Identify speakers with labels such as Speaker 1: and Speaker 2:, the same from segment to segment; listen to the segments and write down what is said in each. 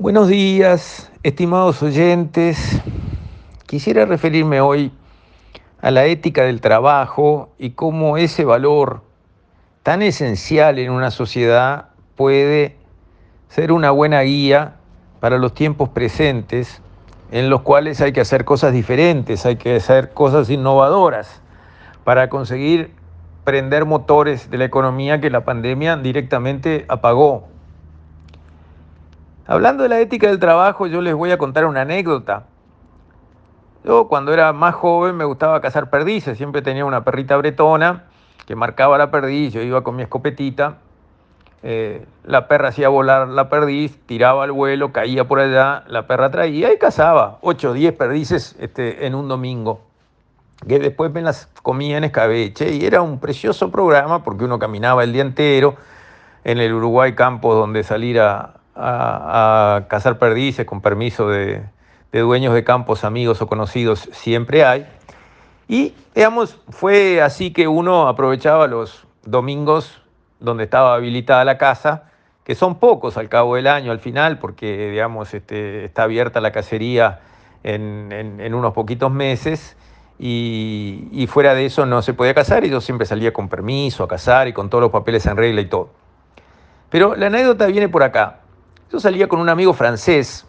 Speaker 1: Buenos días, estimados oyentes. Quisiera referirme hoy a la ética del trabajo y cómo ese valor tan esencial en una sociedad puede ser una buena guía para los tiempos presentes en los cuales hay que hacer cosas diferentes, hay que hacer cosas innovadoras para conseguir prender motores de la economía que la pandemia directamente apagó. Hablando de la ética del trabajo, yo les voy a contar una anécdota. Yo cuando era más joven me gustaba cazar perdices, siempre tenía una perrita bretona que marcaba la perdiz, yo iba con mi escopetita, eh, la perra hacía volar la perdiz, tiraba al vuelo, caía por allá, la perra traía y cazaba 8 o 10 perdices este, en un domingo, que después me las comía en escabeche. Y era un precioso programa porque uno caminaba el día entero en el Uruguay campo donde salir a, a, cazar perdices con permiso de, dueños de campos, amigos o conocidos, siempre hay. Y, digamos, fue así que uno aprovechaba los domingos donde estaba habilitada la casa, que son pocos al cabo del año al final, porque, digamos, este, está abierta la cacería en, unos poquitos meses. Y, y, fuera de eso no se podía cazar y yo siempre salía con permiso a cazar y con todos los papeles en regla y todo. Pero la anécdota viene por acá. Yo salía con un amigo francés,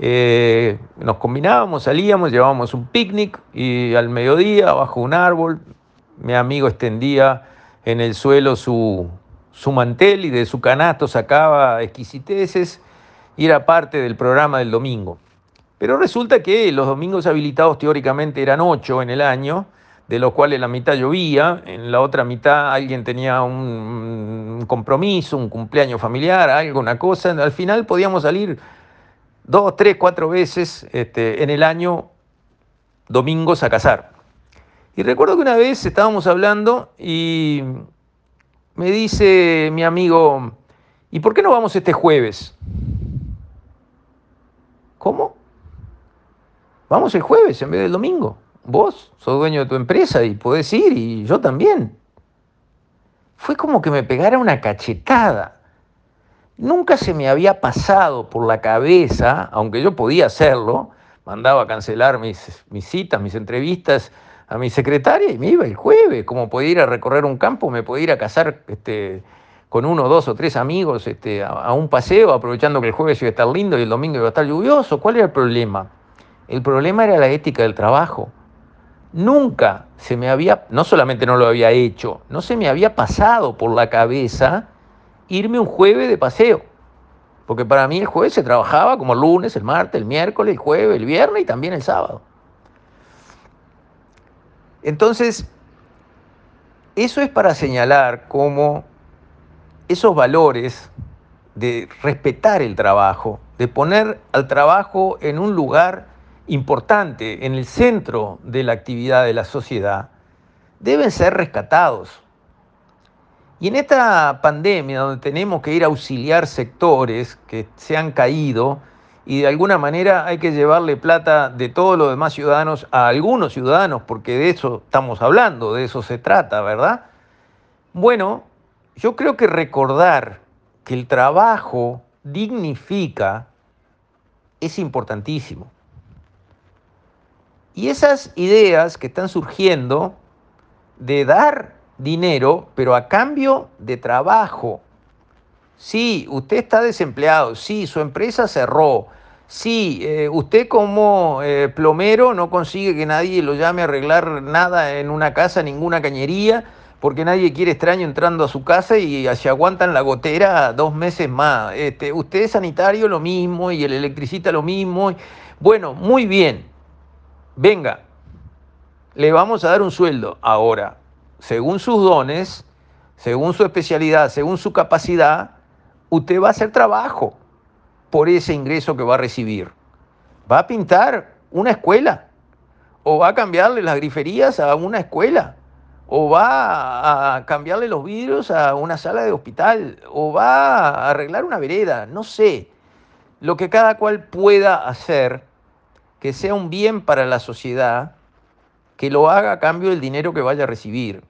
Speaker 1: eh, nos combinábamos, salíamos, llevábamos un picnic y al mediodía, bajo un árbol, mi amigo extendía en el suelo su, su mantel y de su canasto sacaba exquisiteces y era parte del programa del domingo. Pero resulta que los domingos habilitados teóricamente eran ocho en el año, de los cuales la mitad llovía, en la otra mitad alguien tenía un compromiso, un cumpleaños familiar, algo, una cosa. Al final podíamos salir dos, tres, cuatro veces este, en el año domingos a cazar. Y recuerdo que una vez estábamos hablando y me dice mi amigo, ¿y por qué no vamos este jueves? ¿Cómo? Vamos el jueves en vez del domingo. Vos sos dueño de tu empresa y podés ir y yo también. Fue como que me pegara una cachetada. Nunca se me había pasado por la cabeza, aunque yo podía hacerlo, mandaba a cancelar mis, mis citas, mis entrevistas a mi secretaria y me iba el jueves, como podía ir a recorrer un campo, me podía ir a casar este, con uno, dos o tres amigos este, a, a, un paseo, aprovechando que el jueves iba a estar lindo y el domingo iba a estar lluvioso. ¿Cuál era el problema? El problema era la ética del trabajo. Nunca se me había, no solamente no lo había hecho, no se me había pasado por la cabeza irme un jueves de paseo. Porque para mí el jueves se trabajaba como el lunes, el martes, el miércoles, el jueves, el viernes y también el sábado. Entonces, eso es para señalar cómo esos valores de respetar el trabajo, de poner al trabajo en un lugar importante en el centro de la actividad de la sociedad, deben ser rescatados. Y en esta pandemia, donde tenemos que ir a auxiliar sectores que se han caído, y de alguna manera hay que llevarle plata de todos los demás ciudadanos a algunos ciudadanos, porque de eso estamos hablando, de eso se trata, ¿verdad? Bueno, yo creo que recordar que el trabajo dignifica es importantísimo. Y esas ideas que están surgiendo de dar dinero, pero a cambio de trabajo. Sí, usted está desempleado, sí, su empresa cerró, sí, eh, usted como eh, plomero no consigue que nadie lo llame a arreglar nada en una casa, ninguna cañería, porque nadie quiere extraño entrando a su casa y se aguantan la gotera dos meses más. Este, usted es sanitario lo mismo y el electricista lo mismo. Bueno, muy bien, venga, le vamos a dar un sueldo. Ahora, según sus dones, según su especialidad, según su capacidad, usted va a hacer trabajo por ese ingreso que va a recibir. Va a pintar una escuela, o va a cambiarle las griferías a una escuela, o va a cambiarle los vidrios a una sala de hospital, o va a arreglar una vereda, no sé. Lo que cada cual pueda hacer que sea un bien para la sociedad, que lo haga a cambio del dinero que vaya a recibir.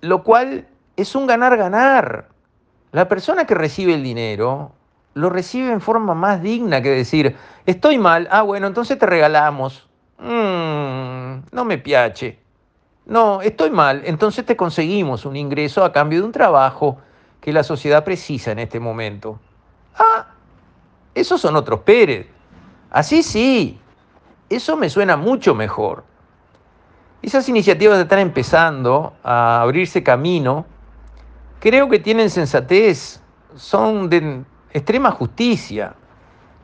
Speaker 1: Lo cual es un ganar-ganar. La persona que recibe el dinero lo recibe en forma más digna que decir, estoy mal, ah, bueno, entonces te regalamos. Mm, no me piache. No, estoy mal, entonces te conseguimos un ingreso a cambio de un trabajo que la sociedad precisa en este momento. Ah, esos son otros Pérez. Así sí, eso me suena mucho mejor. Esas iniciativas están empezando a abrirse camino. Creo que tienen sensatez, son de extrema justicia.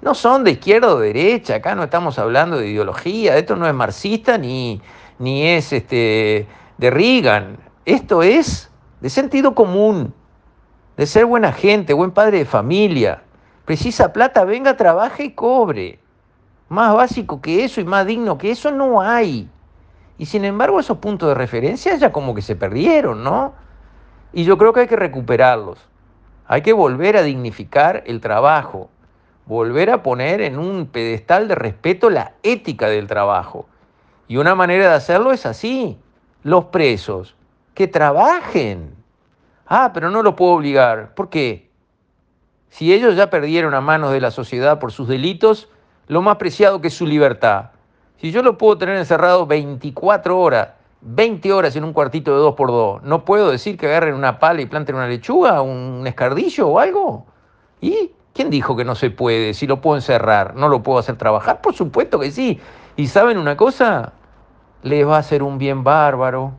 Speaker 1: No son de izquierda o derecha, acá no estamos hablando de ideología, esto no es marxista ni, ni es este, de Reagan. Esto es de sentido común, de ser buena gente, buen padre de familia. Precisa plata, venga, trabaje y cobre. Más básico que eso y más digno que eso no hay. Y sin embargo esos puntos de referencia ya como que se perdieron, ¿no? Y yo creo que hay que recuperarlos. Hay que volver a dignificar el trabajo, volver a poner en un pedestal de respeto la ética del trabajo. Y una manera de hacerlo es así. Los presos, que trabajen. Ah, pero no lo puedo obligar. ¿Por qué? Si ellos ya perdieron a manos de la sociedad por sus delitos, lo más preciado que es su libertad. Si yo lo puedo tener encerrado 24 horas, 20 horas en un cuartito de 2 por 2 ¿no puedo decir que agarren una pala y planten una lechuga, un escardillo o algo? ¿Y quién dijo que no se puede? Si lo puedo encerrar, ¿no lo puedo hacer trabajar? Por supuesto que sí. ¿Y saben una cosa? Les va a hacer un bien bárbaro.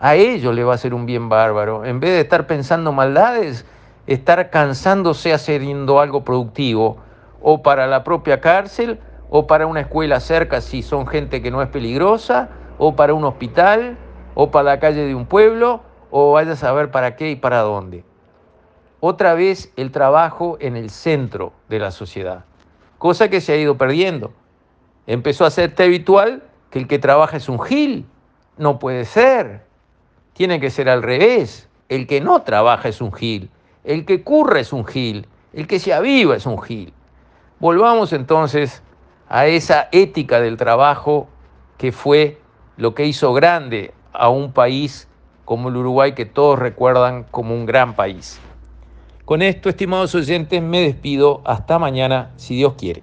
Speaker 1: A ellos les va a hacer un bien bárbaro. En vez de estar pensando maldades, estar cansándose haciendo algo productivo, o para la propia cárcel, o para una escuela cerca si son gente que no es peligrosa, o para un hospital, o para la calle de un pueblo, o vaya a saber para qué y para dónde. Otra vez el trabajo en el centro de la sociedad, cosa que se ha ido perdiendo. Empezó a ser habitual que el que trabaja es un gil. No puede ser. Tiene que ser al revés. El que no trabaja es un gil. El que curra es un gil. El que se aviva es un gil. Volvamos entonces a esa ética del trabajo que fue lo que hizo grande a un país como el Uruguay que todos recuerdan como un gran país. Con esto, estimados oyentes, me despido. Hasta mañana, si Dios quiere.